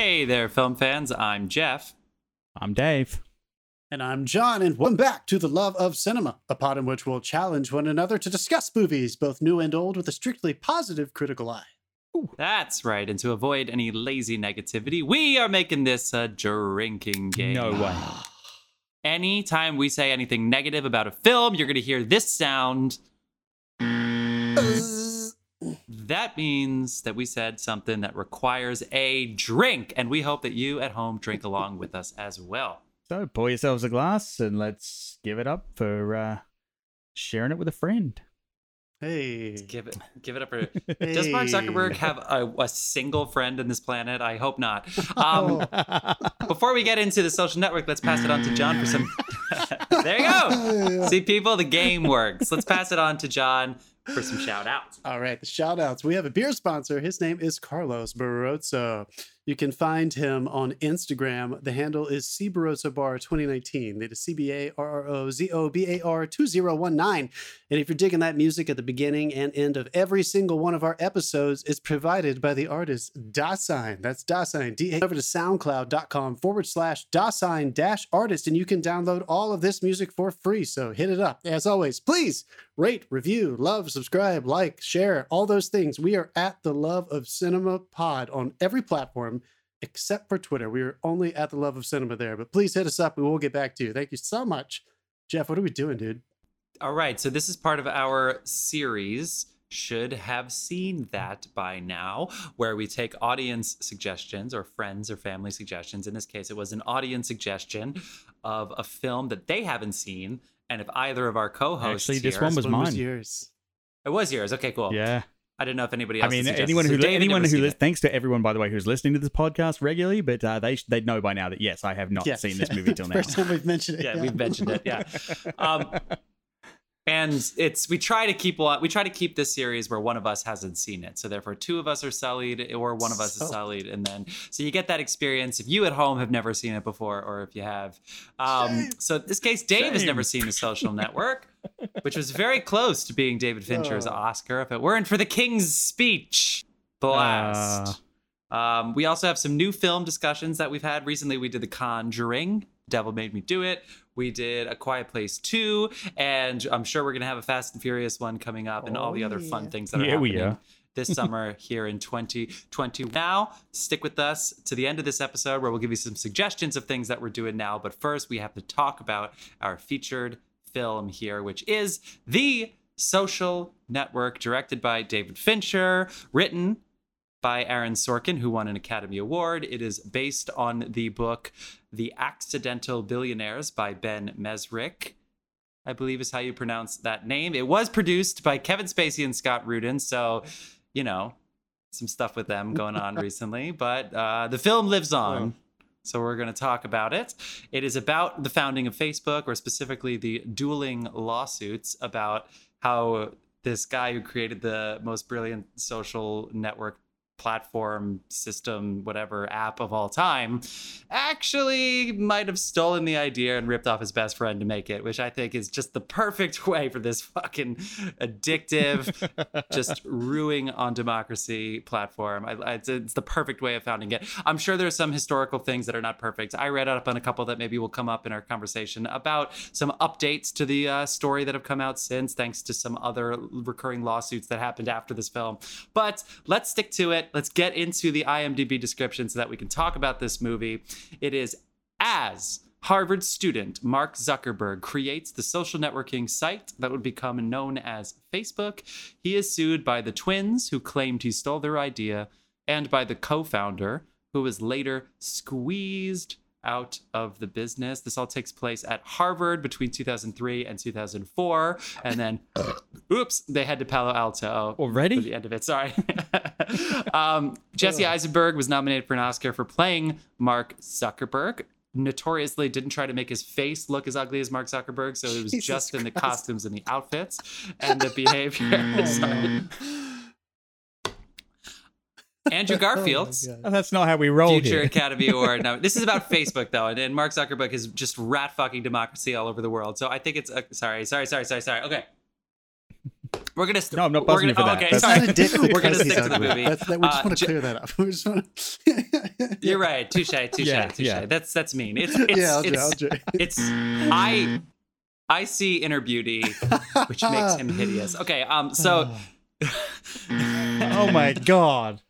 Hey there, film fans. I'm Jeff. I'm Dave. And I'm John, and welcome back to The Love of Cinema, a pod in which we'll challenge one another to discuss movies, both new and old, with a strictly positive critical eye. That's right. And to avoid any lazy negativity, we are making this a drinking game. No way. Anytime we say anything negative about a film, you're going to hear this sound. Uh. That means that we said something that requires a drink, and we hope that you at home drink along with us as well. So pour yourselves a glass and let's give it up for uh, sharing it with a friend. Hey. Give it, give it up for. Does Mark Zuckerberg have a, a single friend in this planet? I hope not. Um, before we get into the social network, let's pass it on to John for some. there you go. See, people, the game works. Let's pass it on to John for some shout outs. All right, the shout outs. We have a beer sponsor. His name is Carlos Barroso. You can find him on Instagram. The handle is C Barrozo Bar 2019. That is C B A R R O Z O B A R 2019. And if you're digging that music at the beginning and end of every single one of our episodes, it's provided by the artist Dasein. That's Dasein. D A over to soundcloud.com forward slash Dasein dash artist. And you can download all of this music for free. So hit it up. As always, please rate, review, love, subscribe, like, share, all those things. We are at the Love of Cinema Pod on every platform except for Twitter. We are only at the Love of Cinema there, but please hit us up. We will get back to you. Thank you so much. Jeff, what are we doing, dude? All right, so this is part of our series. Should have seen that by now, where we take audience suggestions or friends or family suggestions. In this case, it was an audience suggestion of a film that they haven't seen. And if either of our co-hosts, Actually, this here- one was When mine. yours? it was yours. Okay, cool. Yeah. I don't know if anybody I mean, had suggested. anyone So who David anyone who seen lis- it. thanks to everyone by the way who's listening to this podcast regularly, but uh, they sh- they'd know by now that yes, I have not Yeah. seen this movie till now. First time we've mentioned it. yeah, we've mentioned it. Yeah. Um, and it's we try to keep one- we try to keep this series where one of us hasn't seen it. So therefore, two of us are sullied, or one of us is So- sullied, and then so you get that experience if you at home have never seen it before, or if you have. Um, so in this case, Dave has never seen The Social Network, which was very close to being David Fincher's Oh. Oscar if it weren't for the King's Speech. Blast. Um, we also have some new film discussions that we've had recently. We did The Conjuring, Devil Made Me Do It. We did A Quiet Place 2, and I'm sure we're going to have a Fast and Furious one coming up and all the Oh, other fun oh, things that are Yeah, happening this summer here in 2020. Now, stick with us to the end of this episode where we'll give you some suggestions of things that we're doing now. But first, we have to talk about our featured film here, which is The Social Network, directed by David Fincher, written by Aaron Sorkin, who won an Academy Award. It is based on the book The Accidental Billionaires by Ben Mezrich. I believe is how you pronounce that name. It was produced by Kevin Spacey and Scott Rudin, so you know some stuff with them going on recently. But uh, the film lives on, so we're going to talk about it. It is about the founding of Facebook, or specifically the dueling lawsuits about how this guy who created the most brilliant social network platform system whatever app of all time actually might have stolen the idea and ripped off his best friend to make it which i think is just the perfect way for this fucking addictive just ruining on democracy platform. I, I, it's, it's the perfect way of founding it. I'm sure there's some historical things that are not perfect. I read up on a couple that maybe will come up in our conversation about some updates to the uh, story that have come out since thanks to some other recurring lawsuits that happened after this film. But let's stick to it let's get into the imdb description so that we can talk about this movie it is as Harvard student Mark Zuckerberg creates the social networking site that would become known as Facebook. He is sued by the twins who claimed he stole their idea and by the co founder who was later squeezed out of the business. This all takes place at Harvard between 2003 and 2004. And then, oops, they head to Palo Alto Already? the end of it. Sorry. um, Jesse Eisenberg was nominated for an Oscar for playing Mark Zuckerberg. Notoriously didn't try to make his face look as ugly as Mark Zuckerberg, so it was Jesus just in the Christ. costumes and the outfits and the behavior. Andrew Garfield, Oh my God. Oh, that's not how we roll future here. Academy Award. No, this is about Facebook though, and, and Mark Zuckerberg is just rat fucking democracy all over the world. So I think it's uh, sorry, sorry, sorry, sorry, sorry. Okay. We're gonna. St- No, I'm not we're buzzing gonna, you for oh. Okay, That's sorry. not a dick We're gonna because he's stick to the movie. That's, that, we just Uh, want to J- clear that up. We just want to. You're right. Touche. Touche. Yeah, touche. yeah. That's that's mean. It's it's yeah, it's, Audrey, Audrey. it's I I see inner beauty, which makes him hideous. Okay. Um. So. oh my god.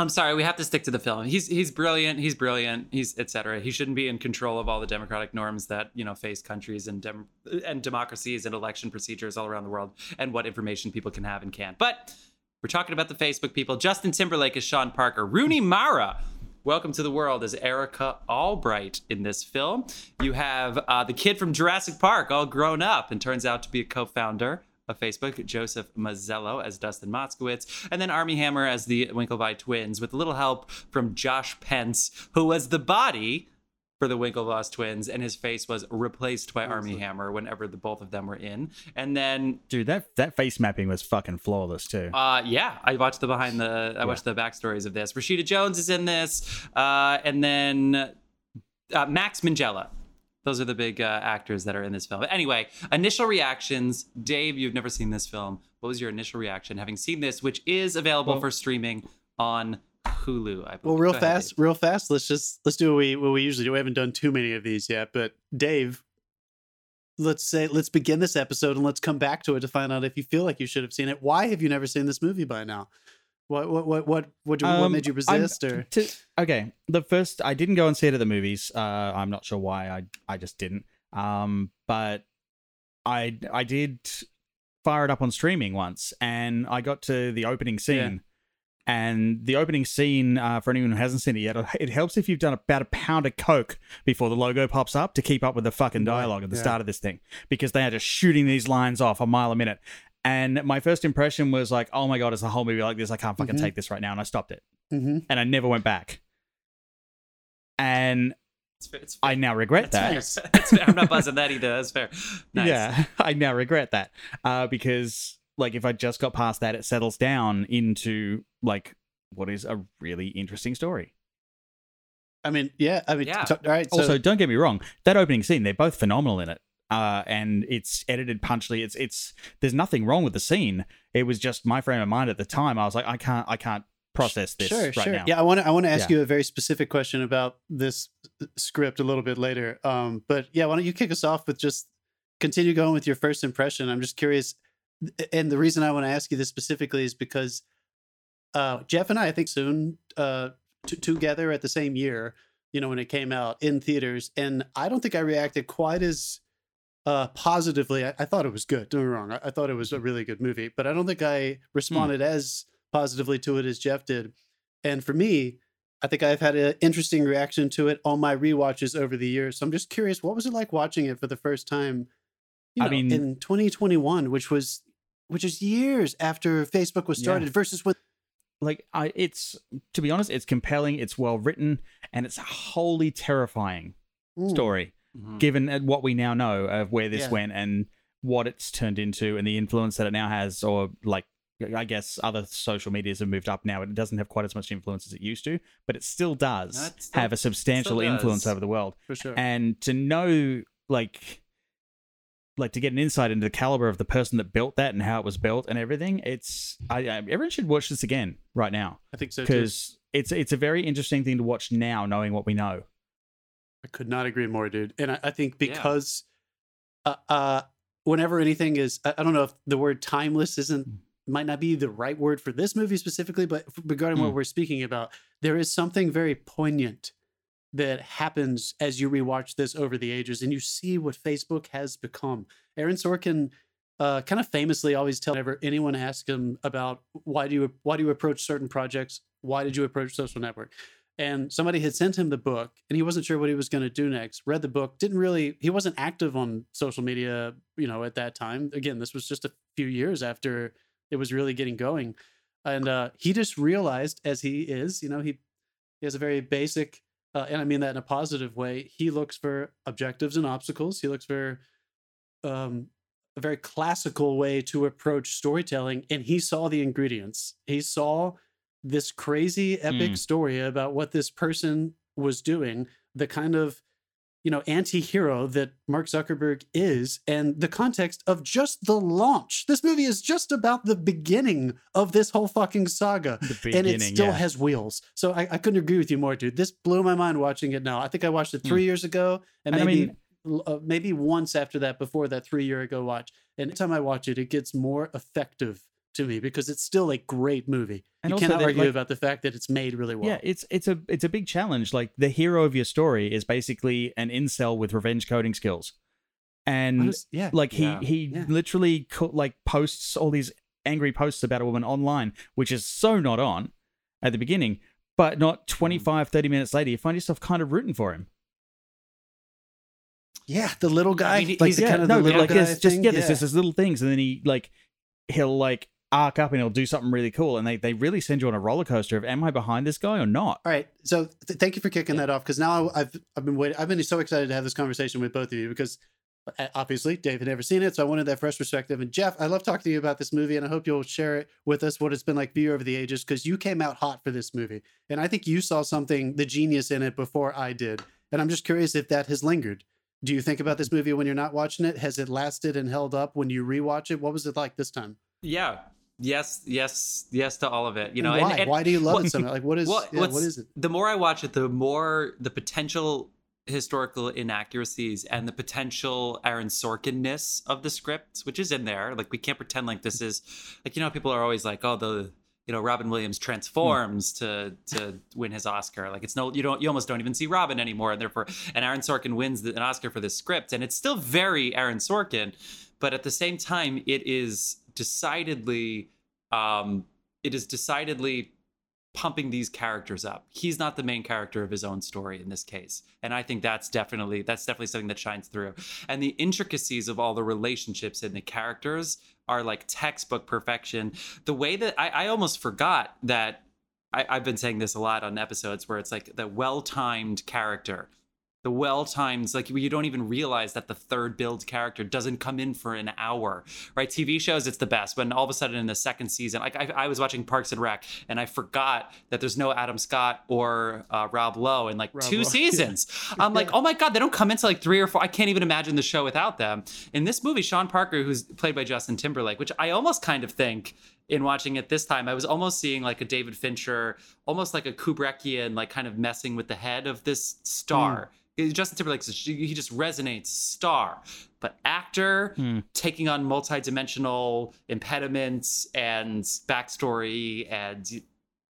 I'm sorry, we have to stick to the film. He's he's brilliant. He's brilliant. He's etc. He shouldn't be in control of all the democratic norms that you know face countries and dem- and democracies and election procedures all around the world, and what information people can have and can't. But we're talking about the Facebook people. Justin Timberlake is Sean Parker. Rooney Mara. Welcome to the world as Erica Albright in this film. You have uh, the kid from Jurassic Park, all grown up, and turns out to be a co-founder of Facebook, Joseph Mazzello as Dustin Moskovitz, and then Armie Hammer as the Winklevi twins, with a little help from Josh Pence, who was the body for the Winklevoss twins, and his face was replaced by Armie Hammer whenever the both of them were in. And then, Dude, that that face mapping was fucking flawless too. uh, yeah, I watched the behind the, I watched the backstories of this. Rashida Jones is in this, uh, and then uh, Max Minghella. Those are the big uh, actors that are in this film. But anyway, initial reactions. Dave, you've never seen this film. What was your initial reaction having seen this, which is available Well- for streaming on Hulu? I Well, real ahead, fast, Dave. real fast. Let's just let's do what we what we usually do. We haven't done too many of these yet, but Dave, let's say let's begin this episode and let's come back to it to find out if you feel like you should have seen it. Why have you never seen this movie by now? What what what what what, what Um, made you I'm- resist? or to- okay, the first I didn't go and see it at the movies. Uh, I'm not sure why. I I just didn't. Um, but I I did fire it up on streaming once, and I got to the opening scene. And the opening scene, uh, for anyone who hasn't seen it yet, it helps if you've done about a pound of coke before the logo pops up to keep up with the fucking dialogue at the yeah. start of this thing, because they are just shooting these lines off a mile a minute. And my first impression was like, "Oh my god, it's a whole movie like this? I can't fucking Mhm. take this right now." And I stopped it Mhm. and I never went back. And It's, fair- it's I now regret that. That's fair. That's fair. I'm not buzzing that either. That's fair. Nice. Yeah, I now regret that uh, because, like, if I just got past that, it settles down into like what is a really interesting story. I mean, yeah. I mean, Yeah. t- all right. So, also, don't get me wrong, that opening scene, they're both phenomenal in it. Uh, and it's edited punchily. It's it's there's nothing wrong with the scene. It was just my frame of mind at the time. I was like, I can't I can't process this sure, right sure. now. Yeah, I want to I want to ask Yeah. you a very specific question about this uh, script a little bit later. Um, but yeah, why don't you kick us off with just continue going with your first impression? I'm just curious, and the reason I want to ask you this specifically is because uh, Jeff and I, I think soon uh, t- together at the same year, you know, when it came out in theaters, and I don't think I reacted quite as uh, positively. I, I thought it was good. Don't get me wrong. I, I thought it was a really good movie, but I don't think I responded as positively to it as Jeff did. And for me, I think I've had an interesting reaction to it on my rewatches over the years. So I'm just curious, what was it like watching it for the first time? You I mean- in 2021, which was which is years after Facebook was Yeah. started, versus when like I it's to be honest, it's compelling, it's well written, and it's a wholly terrifying Mm, story, Mhm. given uh, what we now know of where this Yeah. went and what it's turned into and the influence that it now has, or like I guess other social medias have moved up now. It doesn't have quite as much influence as it used to, but it still does No, still- have a substantial influence over the world. for sure. And to know like like to get an insight into the caliber of the person that built that and how it was built and everything, it's I, I everyone should watch this again right now I think so because it's it's a very interesting thing to watch now, knowing what we know. I could not agree more, dude. And I, I think Yeah. because uh, uh, whenever anything is, I, I don't know if the word timeless isn't might not be the right word for this movie specifically, but regarding what Hmm. we're speaking about, there is something very poignant that happens as you rewatch this over the ages and you see what Facebook has become. Aaron Sorkin uh, kind of famously always tell whenever anyone asks him about why do you why do you approach certain projects, why did you approach social network? And somebody had sent him the book and he wasn't sure what he was going to do next. Read the book, didn't really he wasn't active on social media, you know, at that time. Again, this was just a few years after it was really getting going. And uh, he just realized as he is, you know, he he has a very basic uh, and I mean that in a positive way. He looks for objectives and obstacles. He looks for um, a very classical way to approach storytelling, and he saw the ingredients. He saw this crazy epic Mm. story about what this person was doing, the kind of you know anti-hero that Mark Zuckerberg is and the context of just the launch. This movie is just about the beginning of this whole fucking saga. The and it still yeah. has wheels. So I, I couldn't agree with you more, dude. This blew my mind watching it now. I think I watched it three years ago and. And I maybe mean- uh, maybe once after that before that three year ago watch. And every time I watch it, it gets more effective to me because it's still a great movie. And you cannot argue like- about the fact that it's made really well. Yeah, it's it's a it's a big challenge. Like the hero of your story is basically an incel with revenge coding skills, and is- yeah. like he Yeah. he Yeah. literally co- like posts all these angry posts about a woman online, which is so not on at the beginning, but not mm. 25, 30 minutes later, you find yourself kind of rooting for him. Yeah, the little guy, mean, like he's- the yeah, kind of no, the little like guy there's just thing, yeah, there's just these little things, and then he like he'll like arc up and it'll do something really cool, and they they really send you on a roller coaster of am I behind this guy or not? All right, so th- thank you for kicking that off because now I- I've I've been waiting. I've been so excited to have this conversation with both of you because uh, obviously Dave had never seen it, so I wanted that fresh perspective. And Jeff, I love talking to you about this movie, and I hope you'll share it with us what it's been like for you over the ages because you came out hot for this movie, and I think you saw something the genius in it before I did, and I'm just curious if that has lingered. Do you think about this movie when you're not watching it? Has it lasted and held up when you rewatch it? What was it like this time? Yeah. Yes, yes, yes to all of it. You know, why? and, and- why do you love well- it so much? Like, what is well, yeah, what is it? The more I watch it, the more the potential historical inaccuracies and the potential Aaron Sorkin-ness of the script, which is in there. Like we can't pretend like this is like you know people are always like, oh the you know Robin Williams transforms hmm. to to win his Oscar. Like it's no you don't you almost don't even see Robin anymore, and therefore and Aaron Sorkin wins the, an Oscar for this script, and it's still very Aaron Sorkin, but at the same time it is decidedly um it is decidedly pumping these characters up. He's not the main character of his own story in this case. And I think that's definitely that's definitely something that shines through. And the intricacies of all the relationships and the characters are like textbook perfection. The way that I, I almost forgot that I, I've been saying this a lot on episodes where it's like the well-timed character. The well times like you don't even realize that the third build character doesn't come in for an hour, right? TV shows, it's the best. When all of a sudden in the second season, like I, I was watching Parks and Rec, and I forgot that there's no Adam Scott or uh, Rob Lowe in like Rob two Lowe, yeah. seasons. I'm like, oh my god, they don't come into like three or four. I can't even imagine the show without them. In this movie, Sean Parker, who's played by Justin Timberlake, which I almost kind of think in watching it this time, I was almost seeing like a David Fincher, almost like a Kubrickian, like kind of messing with the head of this star. Justin Timberlake, he just resonates star, but actor Hmm. taking on multi-dimensional impediments and backstory and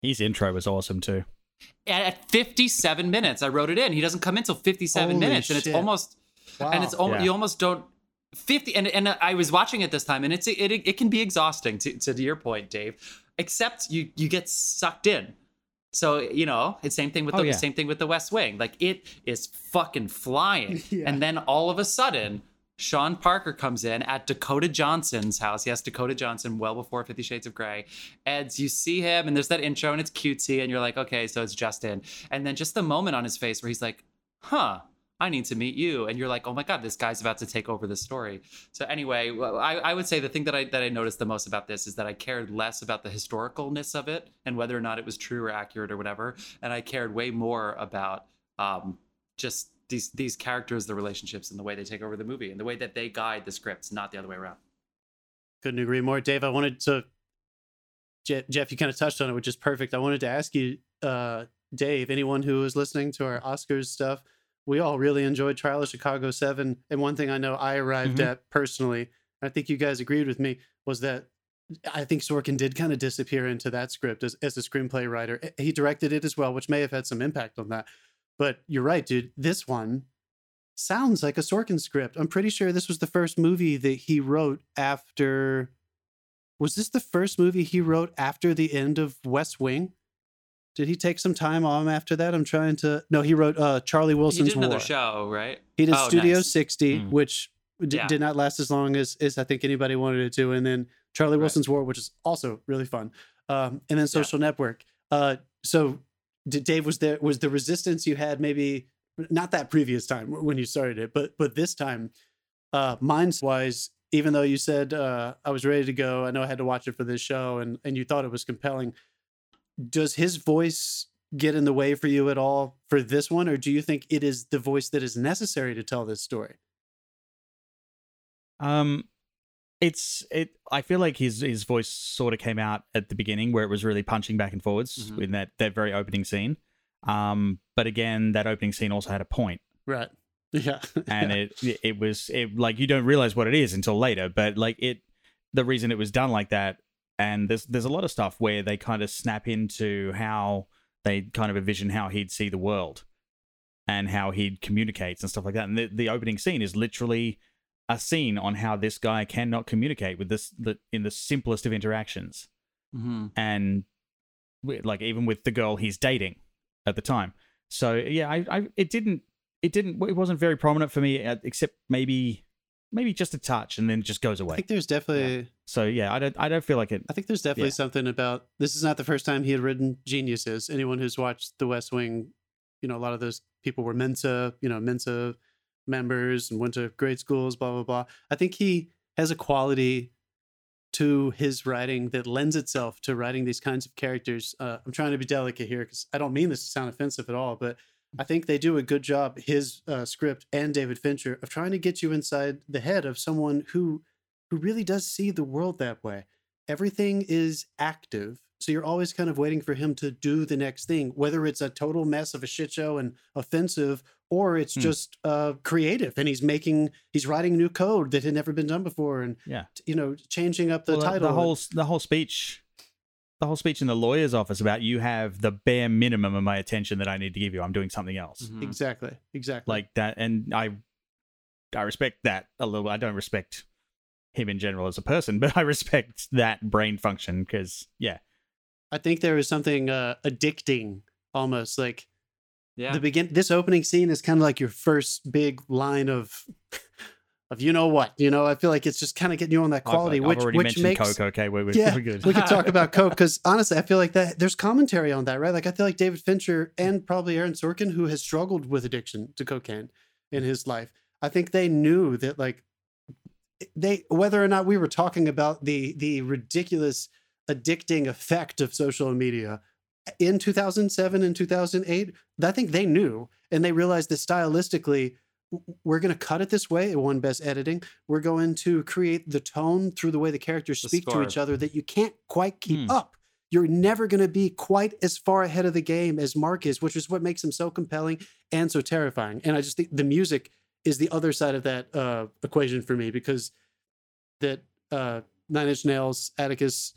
His intro was awesome too. and at 57 minutes, I wrote it in. He doesn't come in till 57 Holy minutes, and it's shit. almost and it's almost Yeah. you almost don't 50 and and I was watching it this time, and it's it it can be exhausting to to your point, Dave. Except you you get sucked in. So you know, it's same thing with Oh, the yeah. same thing with the West Wing. Like it is fucking flying, Yeah. and then all of a sudden. Sean Parker comes in at Dakota Johnson's house. Yes, Dakota Johnson, well before Fifty Shades of Grey. Eds, you see him, and there's that intro, and it's cutesy, and you're like, okay, so it's Justin. And then just the moment on his face where he's like, huh, I need to meet you. And you're like, oh my God, this guy's about to take over the story. So anyway, I, I would say the thing that I that I noticed the most about this is that I cared less about the historicalness of it and whether or not it was true or accurate or whatever. And I cared way more about um, just these these characters, the relationships, and the way they take over the movie and the way that they guide the scripts, not the other way around. Couldn't agree more, Dave. I wanted to, Je- Jeff, you kind of touched on it, which is perfect. I wanted to ask you, uh, Dave, anyone who is listening to our Oscars stuff, we all really enjoyed Trial of Chicago 7. And one thing I know I arrived Mhm. at personally, I think you guys agreed with me, was that I think Sorkin did kind of disappear into that script as, as a screenplay writer. He directed it as well, which may have had some impact on that. But you're right, dude. This one sounds like a Sorkin script. I'm pretty sure this was the first movie that he wrote after. Was this the first movie he wrote after the end of West Wing? Did he take some time off after that? I'm trying to. No, he wrote uh, Charlie He Wilson's did another War. show, right? He did Oh, Studio nice. 60, Mm. which d- Yeah. did not last as long as, as I think anybody wanted it to. And then Charlie Right. Wilson's War, which is also really fun. Um, and then Social Network. Uh, so did Dave was there was the resistance you had maybe not that previous time when you started it, but but this time, uh, minds wise, even though you said uh, I was ready to go, I know I had to watch it for this show, and and you thought it was compelling. Does his voice get in the way for you at all for this one, or do you think it is the voice that is necessary to tell this story? Um, it's it. I feel like his his voice sort of came out at the beginning where it was really punching back and forwards Mhm. in that that very opening scene. Um, but again, that opening scene also had a point, Right. Yeah. and it it was it like you don't realize what it is until later. But like it, the reason it was done like that, and there's there's a lot of stuff where they kind of snap into how they kind of envision how he'd see the world, and how he'd communicates and stuff like that. And the the opening scene is literally a scene on how this guy cannot communicate with this the, in the simplest of interactions Mm-hmm. and like even with the girl he's dating at the time so yeah i, I it didn't it didn't it wasn't very prominent for me uh, except maybe maybe just a touch and then it just goes away. I think there's definitely so yeah i don't i don't feel like it I think there's definitely Yeah. something about this is not the first time he had written geniuses. Anyone who's watched The West Wing, you know, a lot of those people were Mensa, you know, Mensa members and went to grade schools, blah, blah, blah. I think he has a quality to his writing that lends itself to writing these kinds of characters. Uh, I'm trying to be delicate here because I don't mean this to sound offensive at all, but I think they do a good job, his uh, script and David Fincher, of trying to get you inside the head of someone who who really does see the world that way. Everything is active. So you're always kind of waiting for him to do the next thing, whether it's a total mess of a shit show and offensive, or it's Hmm. just uh, creative and he's making, he's writing new code that had never been done before and, yeah you know, changing up the Well, title. the whole the whole speech the whole speech in the lawyer's office about you have the bare minimum of my attention that i need to give you i'm doing something else Mm-hmm. Exactly. Exactly. like that and i i respect that a little i don't respect him in general as a person but i respect that brain function because yeah I think there is something uh, addicting almost like Yeah. the begin this opening scene is kind of like your first big line of of you know what you know i feel like it's just kind of getting you on that uh, quality I've, I've which already which mentioned makes coke okay we're, we're, Yeah, we're good. we could talk about coke because honestly i feel like that there's commentary on that right? Like i feel like david fincher and probably aaron sorkin who has struggled with addiction to cocaine in his life i think they knew that like they whether or not we were talking about the the ridiculous addicting effect of social media in 2007 and 2008 i think they knew and they realized that stylistically we're going to cut it this way it won best editing. We're going to create the tone through the way the characters The speak to each other that you can't quite keep Hmm. up. You're never going to be quite as far ahead of the game as mark is which is what makes him so compelling and so terrifying. And i just think the music is the other side of that uh, equation for me because that uh, nine inch nails atticus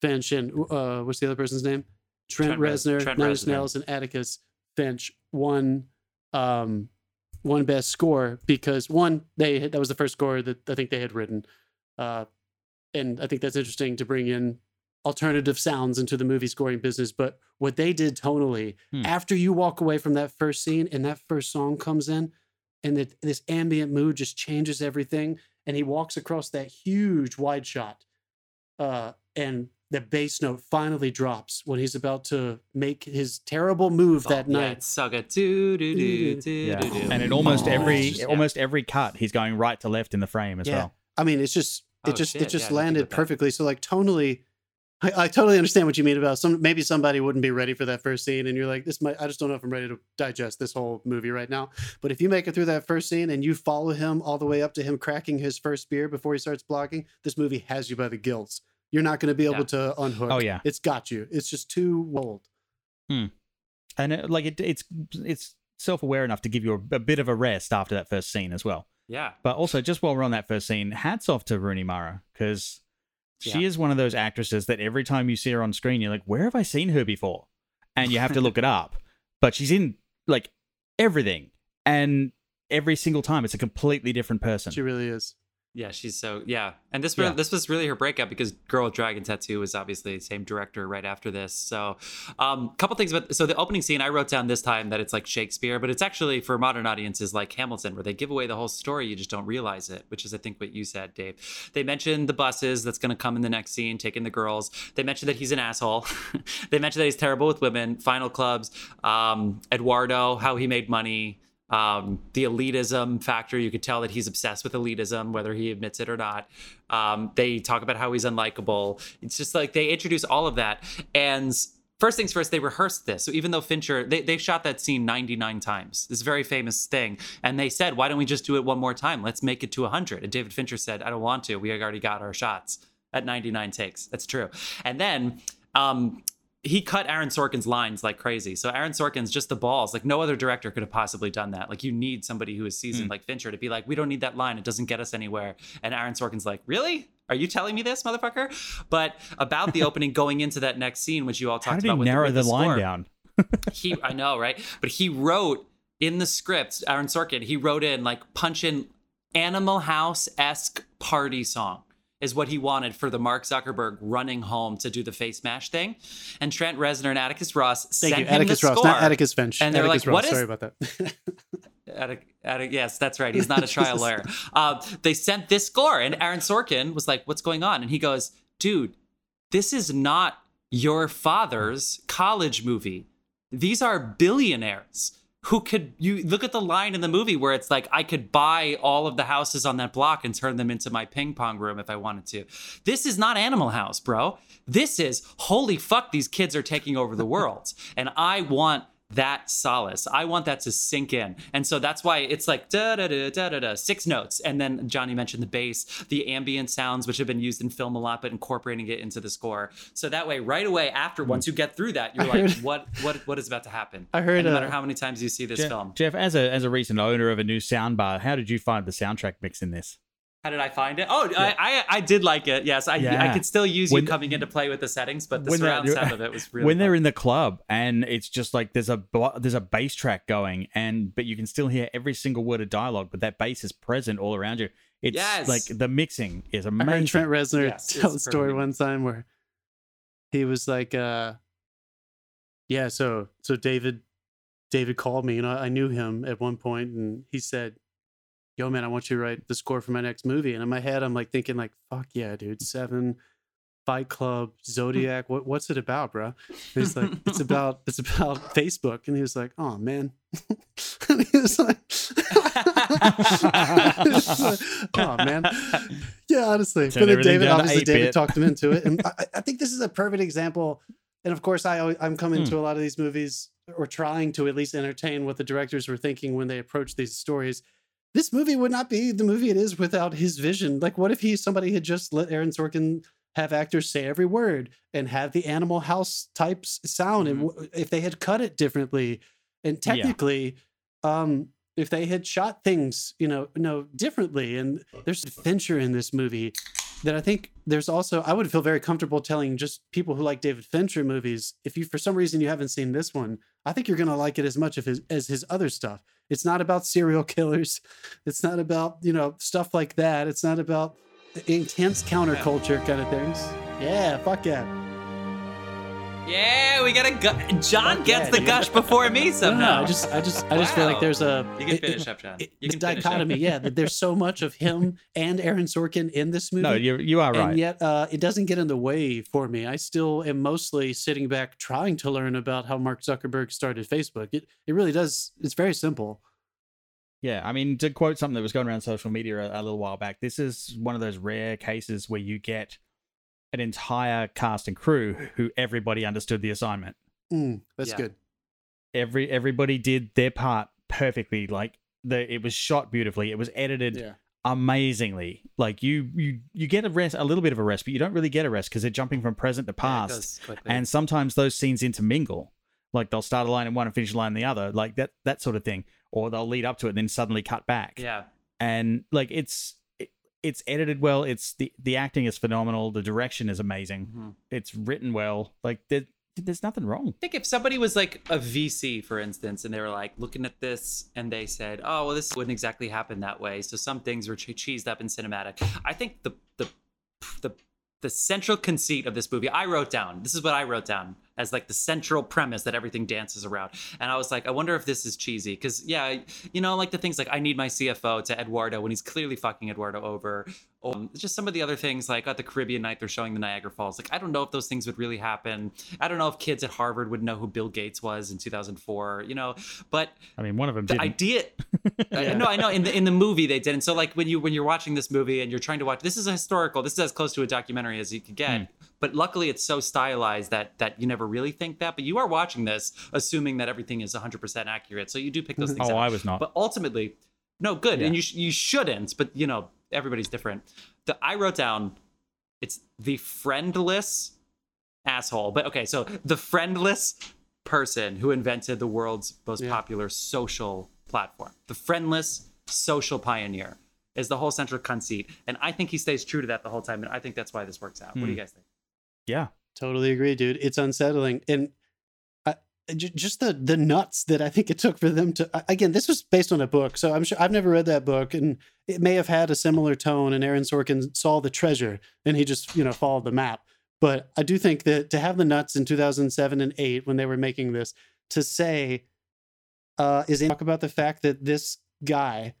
finch and uh, what's the other person's name? Trent, Trent reznor. Trent nine inch nails and atticus finch won um one best score because one they that was the first score that i think they had written uh and i think that's interesting to bring in alternative sounds into the movie scoring business but what they did tonally Hmm. after you walk away from that first scene and that first song comes in and that this ambient mood just changes everything and he walks across that huge wide shot uh and the bass note finally drops when he's about to make his terrible move Oh, that yeah, night. Do, do, do, do, yeah do, do. and in almost Oh, every it's just- yeah. almost every cut he's going right to left in the frame as Yeah. well I mean, it's just it Oh, just shit, it just yeah, I didn't think landed perfectly. So like tonally, I, I totally understand what you mean about some maybe somebody wouldn't be ready for that first scene, and you're like, this might I just don't know if I'm ready to digest this whole movie right now. But if you make it through that first scene and you follow him all the way up to him cracking his first beer before he starts blocking, this movie has you by the gills. You're not going to be able Yeah. to unhook. Oh, yeah. it's got you. It's just too old. Hmm. and it, like it, it's it's self-aware enough to give you a, a bit of a rest after that first scene as well yeah. But also, just while we're on that first scene, hats off to Rooney Mara because she Yeah. is one of those actresses that every time you see her on screen, you're like, where have I seen her before? And you have to look it up. But she's in like everything, and every single time it's a completely different person. She really is. Yeah, she's so yeah, and this Yeah. this was really her breakup because Girl with Dragon Tattoo was obviously the same director right after this. So, um, a couple things about so the opening scene I wrote down this time that it's like Shakespeare, but it's actually for modern audiences like Hamilton, where they give away the whole story, you just don't realize it, which is I think what you said, Dave. They mentioned the buses that's going to come in the next scene, taking the girls. They mentioned that he's an asshole. they mentioned that he's terrible with women. Final clubs, um, Eduardo, how he made money um, the elitism factor. You could tell that he's obsessed with elitism, whether he admits it or not. Um, they talk about how he's unlikable. It's just like they introduce all of that. And first things first, they rehearsed this. So even though Fincher, they, they shot that scene 99 times, this very famous thing. And they said, why don't we just do it one more time? Let's make it to 100. And David Fincher said, I don't want to. We already got our shots at 99 takes. That's true. And then um, he cut Aaron Sorkin's lines like crazy. So Aaron Sorkin's just the balls. Like no other director could have possibly done that. Like you need somebody who is seasoned Mm. like Fincher to be like, we don't need that line. It doesn't get us anywhere. And Aaron Sorkin's like, really? Are you telling me this, motherfucker? But about the opening going into that next scene, which you all talked about with narrow with the, line score, down? he I know, right? But he wrote in the script, Aaron Sorkin, he wrote in like punch in Animal House esque party song is what he wanted for the Mark Zuckerberg running home to do the face mash thing. And Trent Reznor and Atticus Ross Thank sent you, him Atticus the Ross, score. not Atticus Finch. And they're Atticus like, Ross. "What is- Sorry about that. Attic, Attic, yes, that's right. He's not a trial lawyer. Uh, they sent this score, and Aaron Sorkin was like, "What's going on?" And he goes, "Dude, this is not your father's college movie. These are billionaires." Who could you look at the line in the movie where it's like I could buy all of the houses on that block and turn them into my ping pong room if I wanted to. This is not Animal House, bro. This is holy fuck these kids are taking over the world. and I want that solace. I want that to sink in. And so that's why it's like da da da da da da six notes. And then Johnny mentioned the bass, the ambient sounds, which have been used in film a lot, but incorporating it into the score. So that way, right away after, once you get through that, you're I like, heard- what what what is about to happen? I heard, And no matter uh, how many times you see this Jeff, film. Jeff, as a as a recent owner of a new soundbar, how did you find the soundtrack mix in this? How did I find it? Oh, I, I I did like it. Yes, I I could still use When- you coming in to play with the settings, but the when they're- surround sound of it was really when they're in the club and it's just like there's a there's a bass track going and but you can still hear every single word of dialogue, but that bass is present all around you. It's Yes. like the mixing is I amazing. heard Trent Reznor Yes, tell a story perfect. one time where he was like, uh, "Yeah, so so David, David called me, and I, I knew him at one point, and he said." Yo, man, I want you to write the score for my next movie. And in my head, I'm like thinking, like, fuck yeah, dude. Seven, Fight Club, Zodiac. What, what's it about, bro? And he's like, it's about it's about Facebook. And he was like, oh man. and he was like, oh man. Yeah, honestly. Turn But then David, obviously, David 8-bit. talked him into it. And I, I think this is a perfect example. And of course, I I'm coming Hmm. to a lot of these movies or trying to at least entertain what the directors were thinking when they approached these stories. This movie would not be the movie it is without his vision. Like, what if he somebody had just let Aaron Sorkin have actors say every word and have the Animal House types sound, and w- if they had cut it differently, and Yeah. technically, um, if they had shot things, you know, no differently, and there's Fincher in this movie that I think there's also I would feel very comfortable telling just people who like David Fincher movies if you for some reason you haven't seen this one I think you're gonna like it as much of his, as his other stuff. It's not about serial killers. It's not about you know stuff like that. It's not about uh, intense counterculture kind of things. Yeah, fuck yeah. Yeah, we got a gu- John Fuck gets yeah, the dude. gush before me No, somehow. no, I just I just I just feel like there's a you can it- finish it- up, John. it- You can finish up. dichotomy, yeah, that there's so much of him and Aaron Sorkin in this movie. no, you you are right. And yet, uh, it doesn't get in the way for me. I still am mostly sitting back trying to learn about how Mark Zuckerberg started Facebook. It it really does. It's very simple. Yeah, I mean, to quote something that was going around social media a, a little while back, this is one of those rare cases where you get an entire cast and crew who everybody understood the assignment. Mm, that's Yeah. good. Every everybody did their part perfectly. Like the it was shot beautifully. It was edited Yeah. amazingly. Like you you you get a rest, a little bit of a rest, but you don't really get a rest because they're jumping from present to past. goes quickly. and sometimes those scenes intermingle like they'll start a line in one and finish a line in the other like that that sort of thing or they'll lead up to it and then suddenly cut back yeah, and like it's it, it's edited well it's the the acting is phenomenal the direction is amazing Mhm. it's written well like there, there's nothing wrong I think if somebody was like a VC, for instance, and they were like looking at this and they said, "Oh, well, this wouldn't exactly happen that way," so some things were che- cheesed up in cinematic. I think the the the the central conceit of this movie, I wrote down. This is what I wrote down as like the central premise that everything dances around. And I was like, I wonder if this is cheesy because yeah, you know, like the things like I need my CFO to Eduardo when he's clearly fucking Eduardo over. Um, just some of the other things like at the Caribbean night they're showing the Niagara Falls. Like I don't know if those things would really happen. I don't know if kids at Harvard would know who Bill Gates was in 2004. You know, but i mean one of them the didn't idea I no i know in the in the movie they did and so like when you when you're watching this movie and you're trying to watch this is a historical this is as close to a documentary as you could get but luckily it's so stylized that that you never really think that. But you are watching this assuming that everything is 100% accurate, so you do pick those things Oh, out. I was not. But ultimately, no, good, and you sh- you shouldn't. But you know, everybody's different. The I wrote down, it's the friendless asshole. But okay, so the friendless person who invented the world's most Yeah. popular social platform, the friendless social pioneer, is the whole central conceit, and I think he stays true to that the whole time, and I think that's why this works out. What do Hmm. you guys think? Yeah. Totally agree, dude. It's unsettling, and I, j- just the the nuts that I think it took for them to. Again, this was based on a book, so I'm sure I've never read that book, and it may have had a similar tone. And Aaron Sorkin saw the treasure, and he just you know followed the map. But I do think that to have the nuts in 2007 and eight when they were making this to say, uh, is talk about the fact that this guy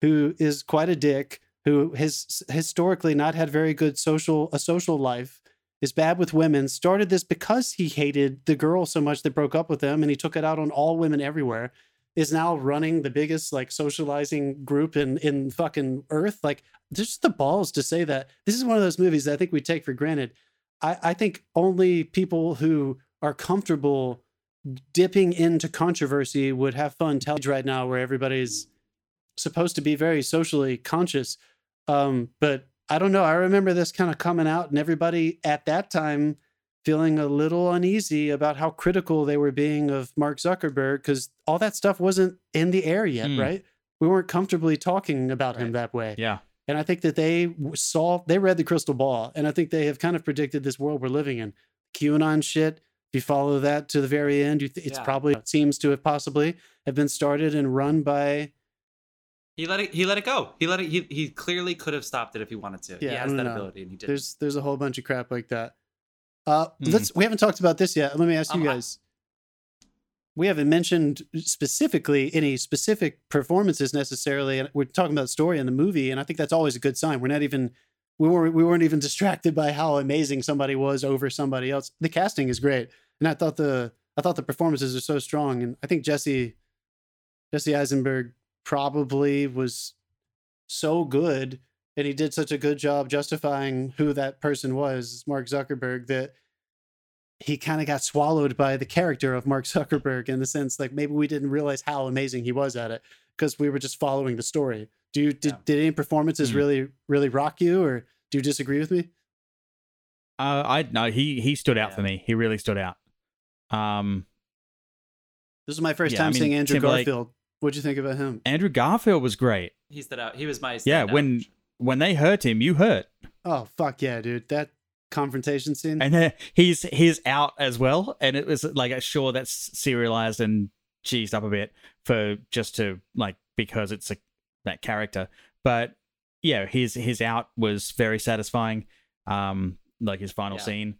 who is quite a dick, who has historically not had very good social a social life is bad with women started this because he hated the girl so much that broke up with him and he took it out on all women everywhere is now running the biggest like socializing group in in fucking earth. Like there's just the balls to say that. This is one of those movies that i think we take for granted. I i think only people who are comfortable dipping into controversy would have fun telling right now where everybody's supposed to be very socially conscious. Um but I don't know. I remember this kind of coming out, and everybody at that time feeling a little uneasy about how critical they were being of Mark Zuckerberg because all that stuff wasn't in the air yet, Mm. right? We weren't comfortably talking about him that way. Yeah. And I think that they saw, they read the crystal ball, and I think they have kind of predicted this world we're living in. QAnon shit. If you follow that to the very end, you th- it's Yeah. probably it seems to have possibly have been started and run by He let it. He let it go. He let it. He, he clearly could have stopped it if he wanted to. he Yeah, I has that know. ability, and he did. there's there's a whole bunch of crap like that. Uh, Hmm. let's we haven't talked about this yet. Let me ask you Um, I- guys. We haven't mentioned specifically any specific performances necessarily, and we're talking about story in the movie, and I think that's always a good sign. We're not even we weren't we weren't even distracted by how amazing somebody was over somebody else. The casting is great, and I thought the I thought the performances are so strong, and I think Jesse Jesse Eisenberg probably was so good and he did such a good job justifying who that person was, Mark Zuckerberg, that he kind of got swallowed by the character of Mark Zuckerberg in the sense like maybe we didn't realize how amazing he was at it because we were just following the story. Do you did, Yeah. did any performances Hmm. really really rock you or do you disagree with me? Uh, I no, he he stood out Yeah. for me. He really stood out. Um, This is my first Yeah, I time mean, seeing Andrew Timberlake- Garfield. What'd you think about him? Andrew Garfield was great. he stood out. He was my. Yeah, standout. when when they hurt him, you hurt, Oh fuck yeah, dude! That confrontation scene. and uh, he's he's out as well. And it was like, sure, that's serialized and cheesed up a bit for just to like because it's a that character. But yeah, his his out was very satisfying. Um, like his final Yeah. scene.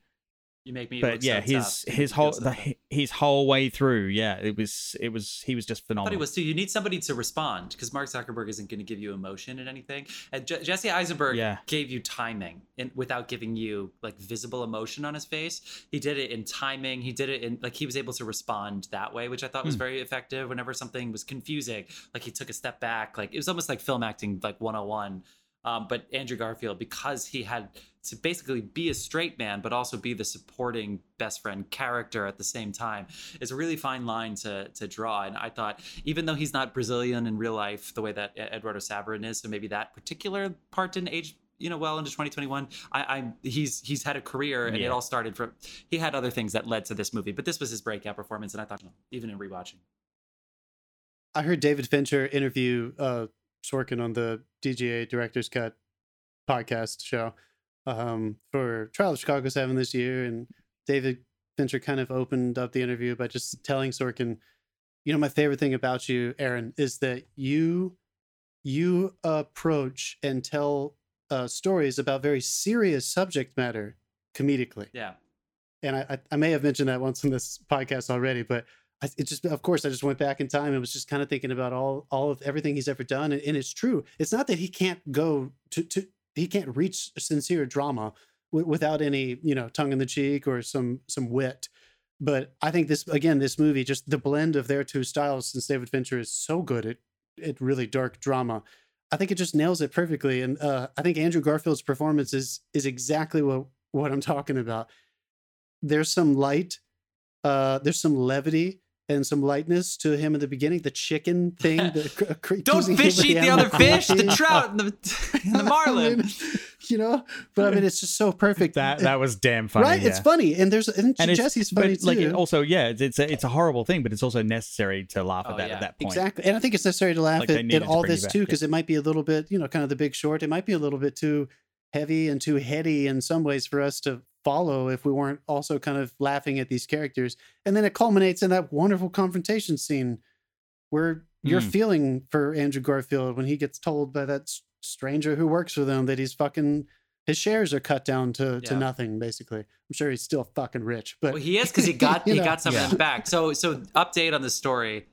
You make me. but yeah, so his tough. his You whole so the, his whole way through, yeah, it was it was he was just I phenomenal. thought he was too. You need somebody to respond because Mark Zuckerberg isn't going to give you emotion in anything. And Je- Jesse Eisenberg Yeah. gave you timing in, without giving you like visible emotion on his face. He did it in timing. He did it in like he was able to respond that way, which I thought was Hmm. very effective. Whenever something was confusing, like he took a step back. Like it was almost like film acting, like 101. Um, but Andrew Garfield, because he had to basically be a straight man, but also be the supporting best friend character at the same time, is a really fine line to to draw. And I thought, even though he's not Brazilian in real life the way that Eduardo Saverin is, so maybe that particular part didn't age. You know, well into 2021, I, I he's he's had a career, and it all started from. He had other things that led to this movie, but this was his breakout performance, and I thought, even in rewatching, I heard David Fincher interview uh, Sorkin on the DGA Director's Cut podcast show um, for Trial of Chicago 7 this year. And David Fincher kind of opened up the interview by just telling Sorkin, you know, my favorite thing about you, Aaron, is that you you approach and tell uh, stories about very serious subject matter comedically yeah, and I, I, I may have mentioned that once in this podcast already, but It just, of course, I just went back in time and was just kind of thinking about all, all of everything he's ever done, and, and it's true. It's not that he can't go to, to he can't reach sincere drama w- without any, you know, tongue in the cheek or some, some wit. But I think this, again, this movie, just the blend of their two styles, since David Fincher is so good at, at really dark drama, I think it just nails it perfectly. And uh, I think Andrew Garfield's performance is is exactly what what I'm talking about. There's some light, uh, there's some levity and some lightness to him in the beginning. The chicken thing. The, cr- uh, Don't fish of eat the other fish, the trout, and the, and the I marlin. mean, you know, but I mean, it's just so perfect. That that was damn funny. right? It's funny, and there's and, And Jesse's but, funny like too. it also, yeah, it's it's a, it's a horrible thing, but it's also necessary to laugh Oh, at that yeah. at that point. Exactly. And I think it's necessary to laugh Like, at, at all this back, too, yeah. because it might be a little bit, you know, kind of the big short. It might be a little bit too heavy and too heady in some ways for us to follow if we weren't also kind of laughing at these characters. And then it culminates in that wonderful confrontation scene where you're Mm. feeling for Andrew Garfield when he gets told by that stranger who works for them that he's fucking his shares are cut down to, to Yeah. nothing basically. I'm sure he's still fucking rich, but Well, he is because he got you he know. got some Yeah. of them back. So so update on the story.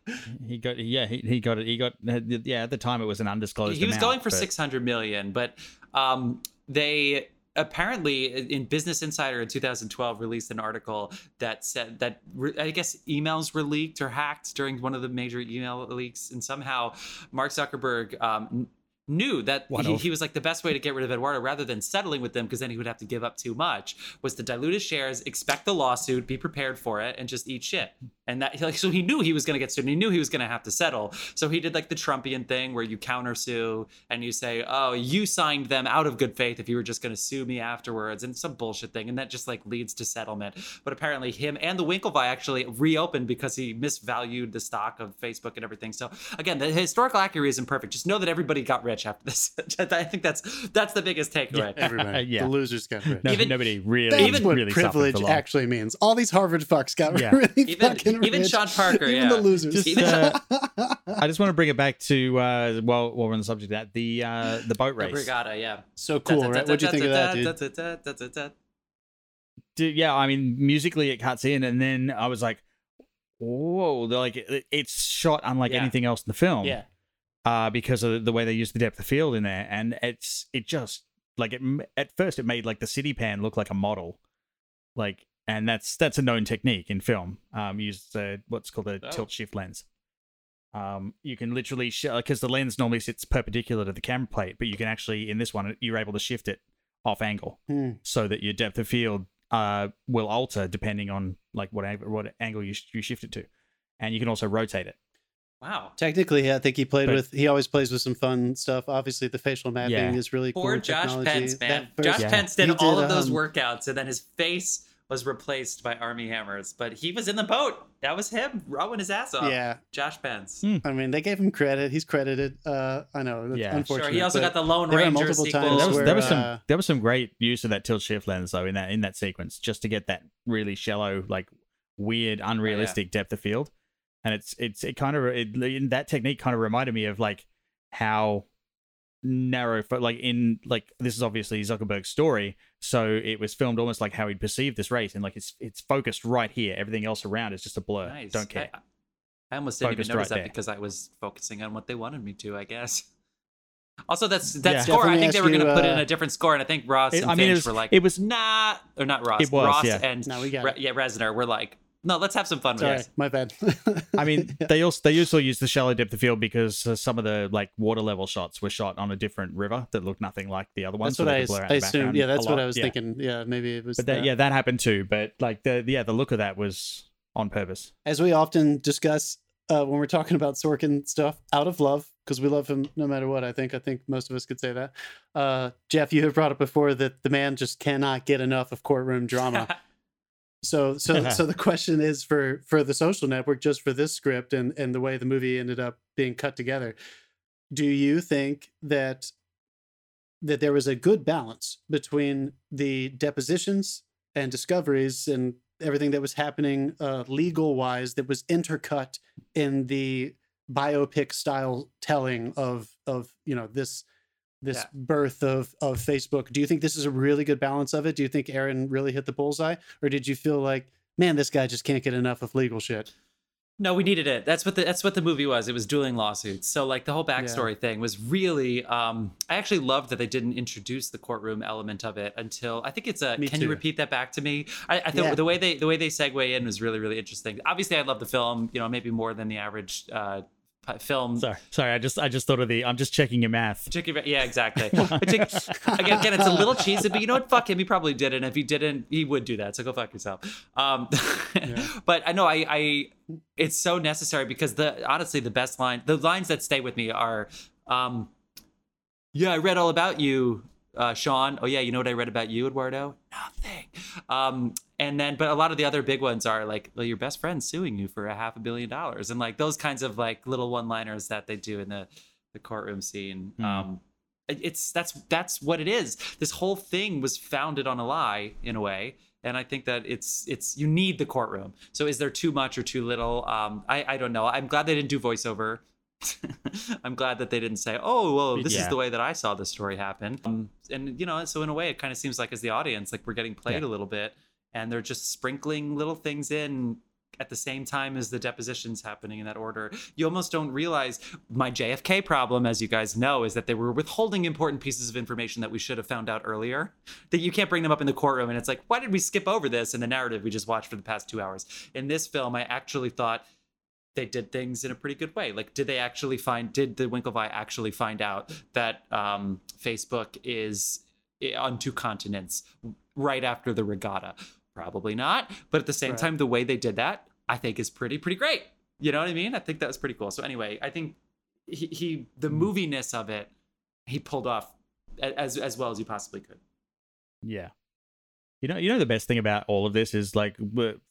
He got yeah he, he got it he got yeah at the time it was an undisclosed. he was amount, going for but- 600 million but um they apparently in business insider in 2012 released an article that said that re- i guess emails were leaked or hacked during one of the major email leaks and somehow mark zuckerberg um, knew that he, he was like the best way to get rid of eduardo rather than settling with them because then he would have to give up too much was to dilute his shares expect the lawsuit be prepared for it and just eat shit. And that like so he knew he was going to get sued and he knew he was going to have to settle. So he did like the trumpian thing where you countersue and you say oh you signed them out of good faith if you were just going to sue me afterwards and some bullshit thing and that just like leads to settlement. But apparently him and the winklevi actually reopened because he misvalued the stock of facebook and everything. So again the historical accuracy isn't perfect. Just know that everybody got rich after this i think that's that's the biggest takeaway everybody, Yeah. the losers got rich. No, even- nobody really That's even- what really privilege actually means. All these Harvard fucks got Yeah. really Even- fucking even rich. Sean Parker, even yeah. the losers. Just, Even- uh, I just want to bring it back to uh, while, while we're on the subject of that the uh, the boat the race. regatta yeah so cool, right? What'd you think of that, dude? dude Dude, yeah, I mean, musically it cuts in, and then I was like, "Whoa!" They're like, it- it's shot unlike Yeah. anything else in the film. yeah uh, because of the way they use the depth of field in there, and it's it just like it at first it made like the city pan look like a model, like, and that's that's a known technique in film. Um, use uh, what's called a Oh. tilt shift lens. Um, you can literally because the lens normally sits perpendicular to the camera plate, but you can actually in this one you're able to shift it off angle Hmm. so that your depth of field uh will alter depending on like what ang- what angle you sh- you shift it to, and you can also rotate it. Wow Technically, yeah, I think he played But- with. He always plays with some fun stuff. Obviously, the facial mapping Yeah. is really cool. Poor. Josh technology. Pence, man. That Josh first- Yeah. Pence did He all did, of those um, workouts, and then his face was replaced by Armie Hammers. But he was in the boat. That was him rowing his ass off. Yeah, Josh Pence. Hmm. I mean, they gave him credit. He's credited. Uh, I know. That's Yeah. Unfortunate. Sure. He also got the Lone there Ranger multiple sequel. times There was, where, there was some uh, there was some great use of that tilt shift lens though in that in that sequence just to get that really shallow like weird unrealistic depth of field and it's it's it kind of it, in that technique kind of reminded me of like how narrow for like in like this is obviously Zuckerberg's story so it was filmed almost like how he'd perceived this race and like it's it's focused right here everything else around is just a blur Nice. don't care I, I almost didn't Focused even notice right that there. because I was focusing on what they wanted me to. I guess. Also, that's that Yeah. score. I think they were going to you, put in uh, a different score, and I think Ross It- and I mean, it Finch was- were like, it was- nah, or not Ross. It was, Ross yeah. and No, we got Re- yeah, Reznor. We're like, no, let's have some fun with Sorry, this. my bad. I mean, they also they also used the shallow depth of field because uh, some of the like water level shots were shot on a different river that looked nothing like the other ones. that's what so they I, could blur I assumed. Yeah, that's what lot. I was Yeah. thinking. Yeah, maybe it was. But that, that. yeah, that happened too. But like the yeah, the look of that was on purpose. as we often discuss uh, when we're talking about Sorkin stuff, out of love, because we love him no matter what. I think I think most of us could say that. Uh, Jeff, you have brought up before that the man just cannot get enough of courtroom drama. so so so the question is for for the Social Network, just for this script and and the way the movie ended up being cut together. Do you think that that there was a good balance between the depositions and discoveries and everything that was happening uh, legal wise that was intercut in the biopic style telling of of you know this this Yeah. birth of of Facebook. Do you think this is a really good balance of it? Do you think Aaron really hit the bullseye, or did you feel like, man, this guy just can't get enough of legal shit? No, we needed it. That's what the that's what the movie was. It was dueling lawsuits. So like the whole backstory thing was really. Um, I actually loved that they didn't introduce the courtroom element of it until I think it's a. Me can you repeat that back to me? I, I think Yeah. the way they the way they segue in was really really interesting. Obviously, I love the film. You know, maybe more than the average. Uh, film. Sorry, sorry. I just I just thought of the. I'm just checking your math. Check your- Yeah, exactly. Again, again, it's a little cheesy, but you know what? Fuck him. He probably did it. And if he didn't, he would do that. So go fuck yourself. Um, but I know I, I, it's so necessary because the honestly the best line, the lines that stay with me are, um, yeah, I read all about you, uh, Sean. Oh yeah, you know what I read about you, Eduardo? Nothing. Um, and then, but a lot of the other big ones are like, well, your best friend suing you for a half a billion dollars, and like those kinds of like little one-liners that they do in the the courtroom scene. Hmm. Um, it's that's that's what it is. This whole thing was founded on a lie in a way, and I think that it's it's you need the courtroom. So is there too much or too little? Um, I I don't know. I'm glad they didn't do voiceover. I'm glad that they didn't say, "Oh, well, this is the way that I saw the story happen." Um, and you know, so in a way, it kind of seems like as the audience, like we're getting played Yeah. a little bit, and they're just sprinkling little things in at the same time as the depositions happening in that order. You almost don't realize my JFK problem, as you guys know, is that they were withholding important pieces of information that we should have found out earlier. That you can't bring them up in the courtroom, and it's like, why did we skip over this in the narrative we just watched for the past two hours? In this film, I actually thought they did things in a pretty good way. Like, did they actually find? Did the Winklevi actually find out that um, Facebook is on two continents right after the regatta? Probably not. But at the same Right. time, the way they did that, I think, is pretty pretty great. You know what I mean? I think that was pretty cool. So anyway, I think he, he the moviness of it, he pulled off as as well as he possibly could. Yeah. You know, you know the best thing about all of this is like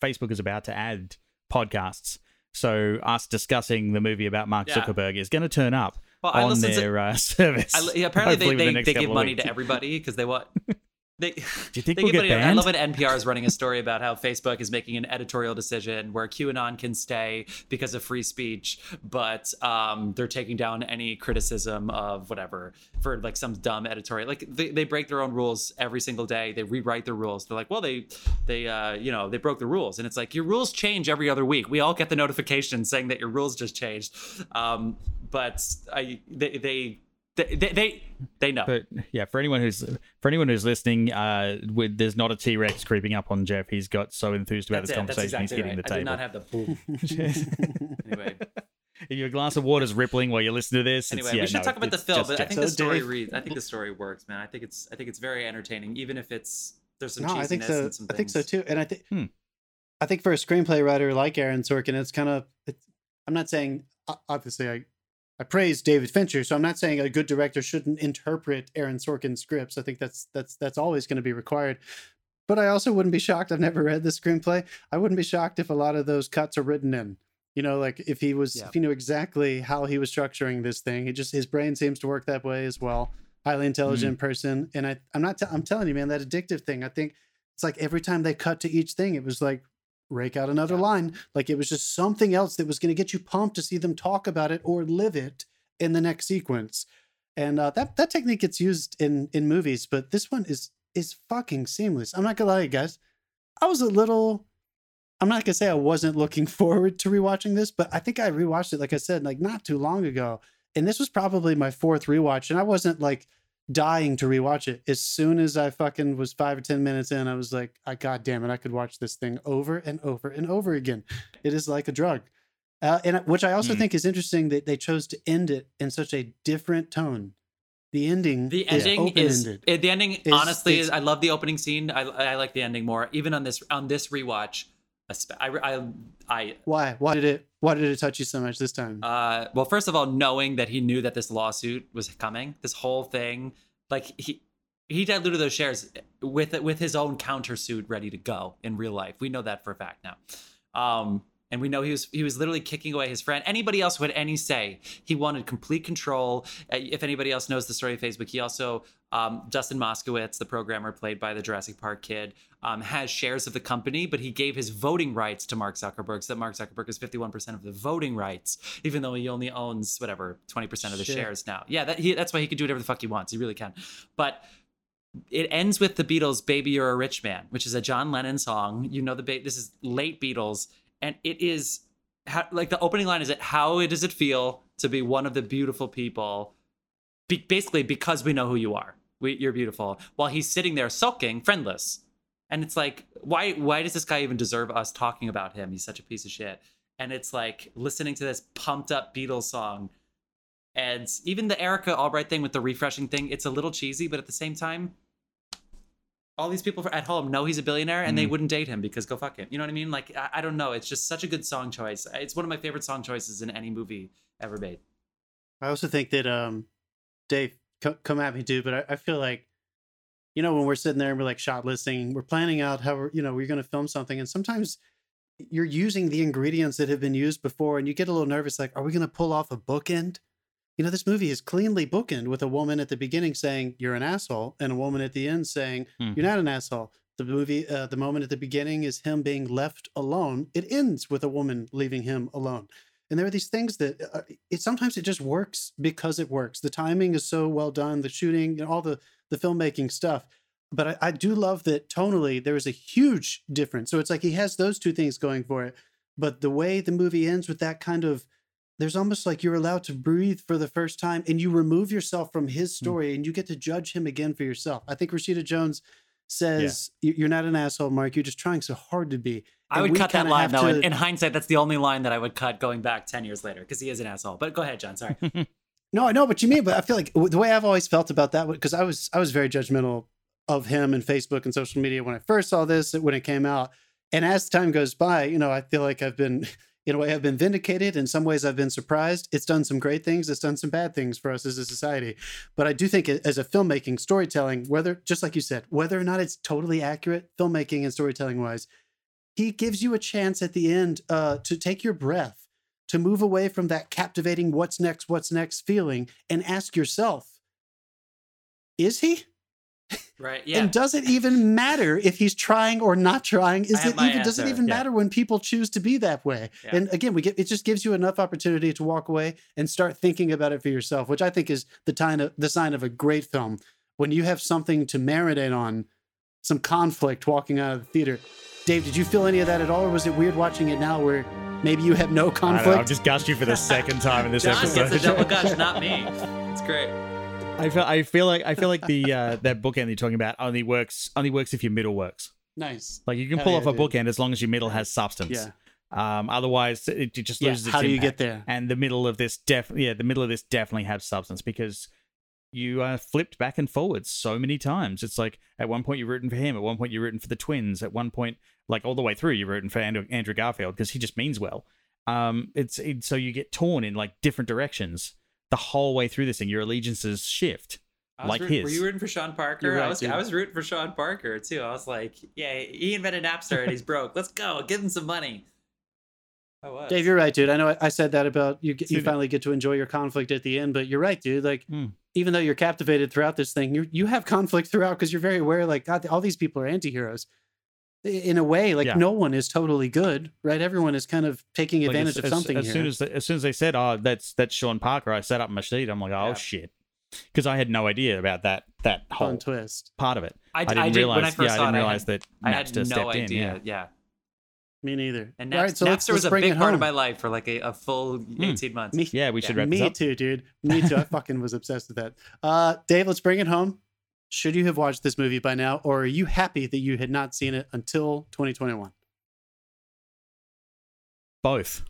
Facebook is about to add podcasts. So us discussing the movie about Mark Yeah. Zuckerberg is going to turn up Well, on listen to- their uh, service. I, yeah, apparently hopefully they the they, give money weeks. to everybody because they want they. Do you think They we'll get money- I love when NPR is running a story about how Facebook is making an editorial decision where QAnon can stay because of free speech, but um, they're taking down any criticism of whatever for like some dumb editorial. Like they, they break their own rules every single day. They rewrite their rules. They're like, well, they they uh, you know they broke the rules, and it's like your rules change every other week. We all get the notification saying that your rules just changed, um, but I they they. They, they, they, they know. But yeah, for anyone who's for anyone who's listening, uh, with there's not a T Rex creeping up on Jeff. He's got so enthused about That's this it. That's conversation, exactly he's hitting right. the I did not have the boom. anyway, if your glass of water's rippling while you listen to this, anyway, it's, yeah, we should no, talk about the film, just but I Jeff. think the story Dave- reads. I think the story works, man. I think it's I think it's very entertaining, even if it's there's some no, cheesiness I think so. and some I think so too. And I think Hmm. I think for a screenplay writer like Aaron Sorkin, it's kind of. It's, I'm not saying obviously I I praise David Fincher, so I'm not saying a good director shouldn't interpret Aaron Sorkin's scripts. I think that's that's that's always going to be required. But I also wouldn't be shocked. I've never read the screenplay. I wouldn't be shocked if a lot of those cuts are written in. You know, like if he was Yeah. if he knew exactly how he was structuring this thing. He just his brain seems to work that way as well. Highly intelligent mm. person, and I I'm not t- I'm telling you, man, that addictive thing. I think it's like every time they cut to each thing, it was like rake out another Yeah. line. Like it was just something else that was going to get you pumped to see them talk about it or live it in the next sequence. And uh, that that technique gets used in in movies, but this one is is fucking seamless. I'm not gonna lie, guys. I was a little. I'm not gonna say I wasn't looking forward to rewatching this, but I think I rewatched it, like I said, like not too long ago, and this was probably my fourth rewatch, and I wasn't like dying to rewatch it. As soon as I fucking was five or ten minutes in, I was like, I god damn it, I could watch this thing over and over and over again. It is like a drug. Uh, and which I also Mm. think is interesting that they chose to end it in such a different tone. The ending, The is ending is open-ended. eh, the ending. Is- honestly, is, I love the opening scene. I, I like the ending more. Even on this on this rewatch, I I, I Why? Why did it? Why did it touch you so much this time? Uh, well, first of all, knowing that he knew that this lawsuit was coming, this whole thing, like he he diluted those shares with with his own countersuit ready to go in real life. We know that for a fact now. Um, and we know he was he was literally kicking away his friend. Anybody else who had any say, he wanted complete control. Uh, If anybody else knows the story of Facebook, he also um, Dustin Moskovitz, the programmer played by the Jurassic Park kid, um, has shares of the company, but he gave his voting rights to Mark Zuckerberg, so that Mark Zuckerberg is 51% of the voting rights, even though he only owns whatever 20% of the Shit. shares now. Yeah, that, he, that's why he can do whatever the fuck he wants. He really can. But it ends with the Beatles' "Baby You're a Rich Man," which is a John Lennon song. You know the ba- this is late Beatles, and it is like the opening line is it how does it feel to be one of the beautiful people? Be- basically because we know who you are. We, you're beautiful. While he's sitting there sulking friendless. And it's like why why does this guy even deserve us talking about him? He's such a piece of shit. And it's like listening to this pumped up Beatles song. And even the Erica Albright thing with the refreshing thing, it's a little cheesy, but at the same time, all these people at home know he's a billionaire and they Mm. wouldn't date him because go fuck him. You know what I mean? Like, I, I don't know. It's just such a good song choice. It's one of my favorite song choices in any movie ever made. I also think that um, Dave, co- come at me, dude, but I, I feel like, you know, when we're sitting there and we're like shot listing, we're planning out how we're, you know, we're going to film something, and sometimes you're using the ingredients that have been used before, and you get a little nervous, like, are we going to pull off a bookend? You know, this movie is cleanly bookend with a woman at the beginning saying you're an asshole, and a woman at the end saying Hmm. you're not an asshole. The movie, uh, the moment at the beginning is him being left alone. It ends with a woman leaving him alone. And there are these things that uh, it sometimes it just works because it works. The timing is so well done, the shooting, you know, all the the filmmaking stuff. But I, I do love that tonally there is a huge difference. So it's like he has those two things going for it. But the way the movie ends with that kind of there's almost like you're allowed to breathe for the first time and you remove yourself from his hmm. story and you get to judge him again for yourself. I think Rashida Jones says, "You- You're not an asshole, Mark. You're just trying so hard to be. I And would we cut that kinda line have though. to- In, in hindsight, that's the only line that I would cut going back ten years later because he is an asshole. But go ahead, John. Sorry. No, I know what you mean, but I feel like the way I've always felt about that because I was I was very judgmental of him and Facebook and social media when I first saw this when it came out, and as time goes by, you know, I feel like I've been in a way I've been vindicated. In some ways, I've been surprised. It's done some great things. It's done some bad things for us as a society, but I do think as a filmmaking storytelling, whether just like you said, whether or not it's totally accurate filmmaking and storytelling wise, he gives you a chance at the end uh, to take your breath to move away from that captivating what's next, what's next feeling and ask yourself, is he? Right? Yeah. And does it even matter if he's trying or not trying? Is it my even does it even Yeah. matter when people choose to be that way? Yeah. And again, we get it just gives you enough opportunity to walk away and start thinking about it for yourself, which I think is the time of, the sign of a great film. When you have something to marinate on, some conflict walking out of the theater. Dave, did you feel any of that at all, or was it weird watching it now where maybe you have no I don't know, conflict? I've just gushed you for the second time in this John episode. gets a double gush, not me. It's great. I feel I feel like I feel like the uh, that bookend you're talking about only works only works if your middle works. nice. Like you can Hell pull yeah, off a dude. bookend as long as your middle has substance. Yeah. Um, otherwise, it, it just Yeah. loses. its How do you impact. get there? And the middle of this def yeah, the middle of this definitely has substance because you are flipped back and forwards so many times. It's like at one point you're rooting for him, at one point you're rooting for the twins, at one point, like all the way through, you're rooting for Andrew, Andrew Garfield because he just means well. Um, it's it, so you get torn in like different directions the whole way through this thing. Your allegiances shift. Like rooting- Were his. you rooting for Sean Parker? Right, I was. dude. I was rooting for Sean Parker too. I was like, yeah, he invented Napster and he's broke. Let's go. Give him some money. I was. Dave, you're right, dude. I know I, I said that about you. get- You finally get to enjoy your conflict at the end, but you're right, dude. Like, Hmm. even though you're captivated throughout this thing, you you have conflict throughout because you're very aware. Like, God, all these people are anti-heroes. I- In a way, like Yeah. no one is totally good, right? Everyone is kind of taking Like, advantage as, of something as, here. as soon as they, as soon as they said, "Oh, that's that's Sean Parker," I sat up in my seat. I'm like, "Oh Yeah. shit," because I had no idea about that that whole Fun twist. part of it. I, I I, didn't did realize. when I first yeah, I saw didn't it. realize I had, that I had Napster no stepped idea. in. yeah. Me neither. And All Napster, right, so let's, Napster let's was a big it part of my life for like a, a full eighteen months. Me, Yeah, we should Yeah. wrap this me up. too, dude. Me too. I fucking was obsessed with that. Uh, Dave, let's bring it home. Should you have watched this movie by now, or are you happy that you had not seen it until 2021? Both.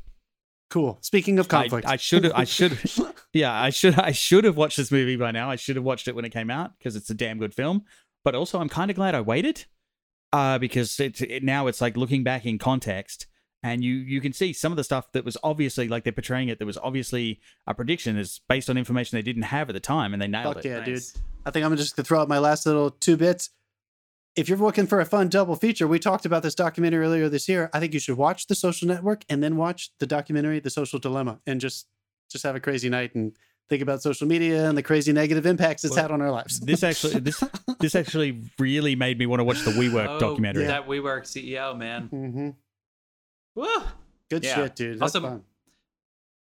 Cool. Speaking of conflict, I should have. I should. Yeah, I should. I should have watched this movie by now. I should have watched it when it came out because it's a damn good film. But also, I'm kind of glad I waited, uh, because it, it now it's like looking back in context, and you you can see some of the stuff that was obviously like they're portraying it. That was obviously a prediction is based on information they didn't have at the time, and they nailed Fuck it. yeah, dude. I think I'm just gonna throw out my last little two bits. If you're looking for a fun double feature, we talked about this documentary earlier this year. I think you should watch The Social Network and then watch the documentary The Social Dilemma and just just have a crazy night and think about social media and the crazy negative impacts it's Well, had on our lives. This actually this this actually really made me want to watch the WeWork Oh, documentary. That WeWork CEO man. hmm Woo! Good Yeah. shit, dude. That's Also- fun.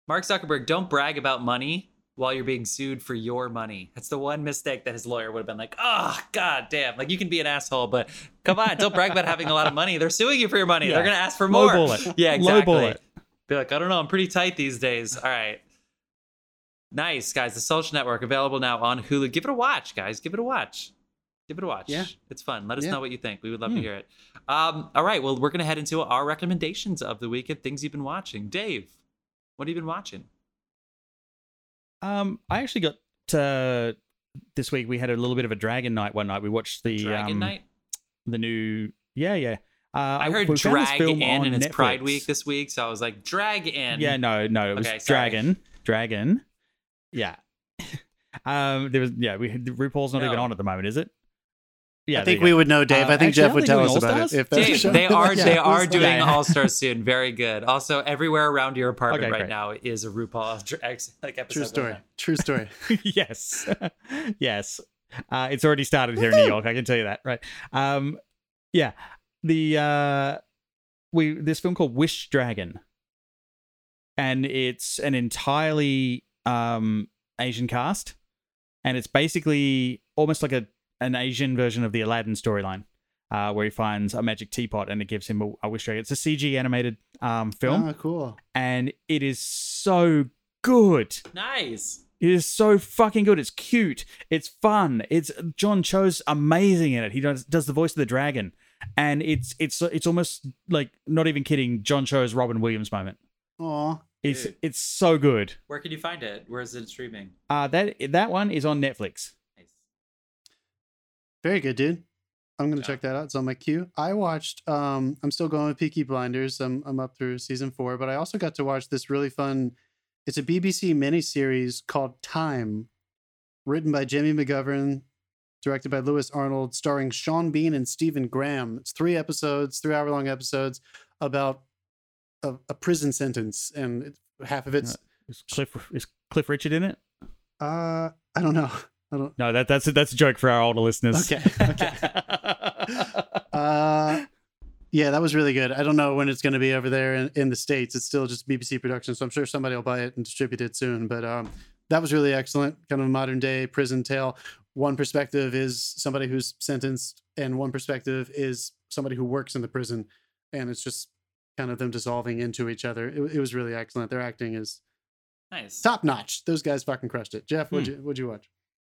Mark Zuckerberg, don't brag about money while you're being sued for your money. That's the one mistake that his lawyer would have been like, oh, god damn. Like, you can be an asshole, but come on, don't brag about having a lot of money. They're suing you for your money. Yeah. They're going to ask for more. Lowball it. Yeah, exactly. Lowball it. Be like, I don't know, I'm pretty tight these days. All right. Nice, guys. The Social Network available now on Hulu. Give it a watch, guys. Give it a watch. Give it a watch. Yeah. It's fun. Let us Yeah. know what you think. We would love Hmm. to hear it. Um, all right. Well, we're going to head into our recommendations of the week and things you've been watching. Dave, what have you been watching? Um, I actually got uh, this week. We had a little bit of a Dragon Night one night. We watched the Dragon um, Night? the new. Yeah, yeah. Uh, I heard we found this Drag In and it's Pride Week this week. So I was like, Drag In. Yeah, no, no, it was sorry. Dragon. Dragon. Yeah. um, there was yeah. We RuPaul's not even on at the moment, is it? Yeah, I think we would know, Dave. Uh, I think actually, Jeff are would tell us about All-Stars? it. If Dave, show- they are Yeah. they are doing Yeah. All Stars soon. Very good. Also, everywhere around your apartment Okay, right great. now is a RuPaul drag like episode. True story. on. True story. yes, yes. Uh, it's already started here in New York. I can tell you that, right? Um, yeah. The uh, we this film called Wish Dragon, and it's an entirely um Asian cast, and it's basically almost like a an Asian version of the Aladdin storyline, uh, where he finds a magic teapot and it gives him a, a wish dragon. It's a CG animated um film, Oh, cool. and it is so good. Nice. It is so fucking good. It's cute. It's fun. It's John Cho's amazing in it. He does does the voice of the dragon, and it's it's it's almost like not even kidding. John Cho's Robin Williams moment. Aw. It's Dude. it's so good. Where can you find it? Where is it streaming? Uh that that one is on Netflix. Very good, dude. I'm gonna Yeah. check that out. It's on my queue. I watched. Um, I'm still going with Peaky Blinders. I'm I'm up through season four, but I also got to watch this really fun. It's a BBC miniseries called Time, written by Jimmy McGovern, directed by Lewis Arnold, starring Sean Bean and Stephen Graham. It's three episodes, three hour long episodes about a, a prison sentence, and it, half of it's Is Cliff is Cliff Richard in it? uh, I don't know. I don't. No, that that's a, that's a joke for our older listeners. Okay, Uh, yeah, that was really good. I don't know when it's going to be over there in, in the states. It's still just BBC production, so I'm sure somebody will buy it and distribute it soon. But um, that was really excellent. Kind of a modern day prison tale. One perspective is somebody who's sentenced, and one perspective is somebody who works in the prison, and it's just kind of them dissolving into each other. It, it was really excellent. Their acting is Nice. top notch. Those guys fucking crushed it. Jeff, what'd Hmm. you what'd you watch?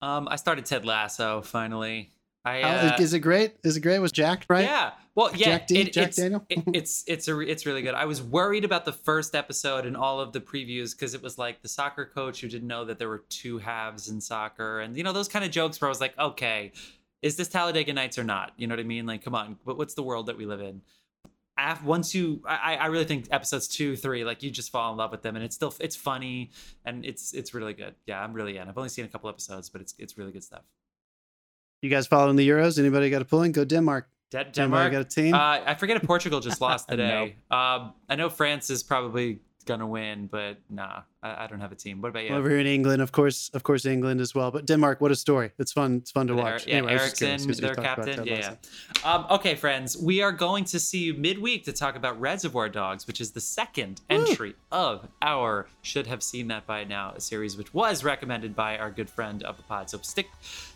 Um, I started Ted Lasso finally. I uh, is it great? Is it great? Was Jack right? Yeah. Well, yeah. Jack D? it- Jack it's, Daniel? it- it's it's a re- it's really good. I was worried about the first episode and all of the previews because it was like the soccer coach who didn't know that there were two halves in soccer, and you know those kind of jokes where I was like, okay, is this Talladega Nights or not? You know what I mean? Like, come on, but what's the world that we live in? Af- once you, I, I really think episodes two, three, like you just fall in love with them, and it's still it's funny and it's it's really good. Yeah, I'm really in. I've only seen a couple episodes, but it's it's really good stuff. You guys following the Euros? Anybody got a pulling? Go Denmark. De- Anybody Denmark got a team? Uh, I forget if Portugal just lost No. today. um, I know France is probably gonna win, but nah, I, I don't have a team. What about you? Over here in England, of course, of course, England as well. But Denmark, what a story! It's fun. It's fun to watch. Eri- yeah, Anyway, I was just curious Eriksen, their captain. Yeah, yeah. Um, okay, friends, we are going to see you midweek to talk about Reservoir Dogs, which is the second entry of our Should Have Seen That by Now, a series which was recommended by our good friend of the pod. So stick,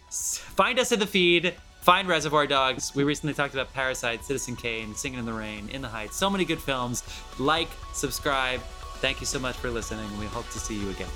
find us in the feed. Find Reservoir Dogs. We recently talked about Parasite, Citizen Kane, Singing in the Rain, In the Heights. So many good films. Like, subscribe. Thank you so much for listening. We hope to see you again.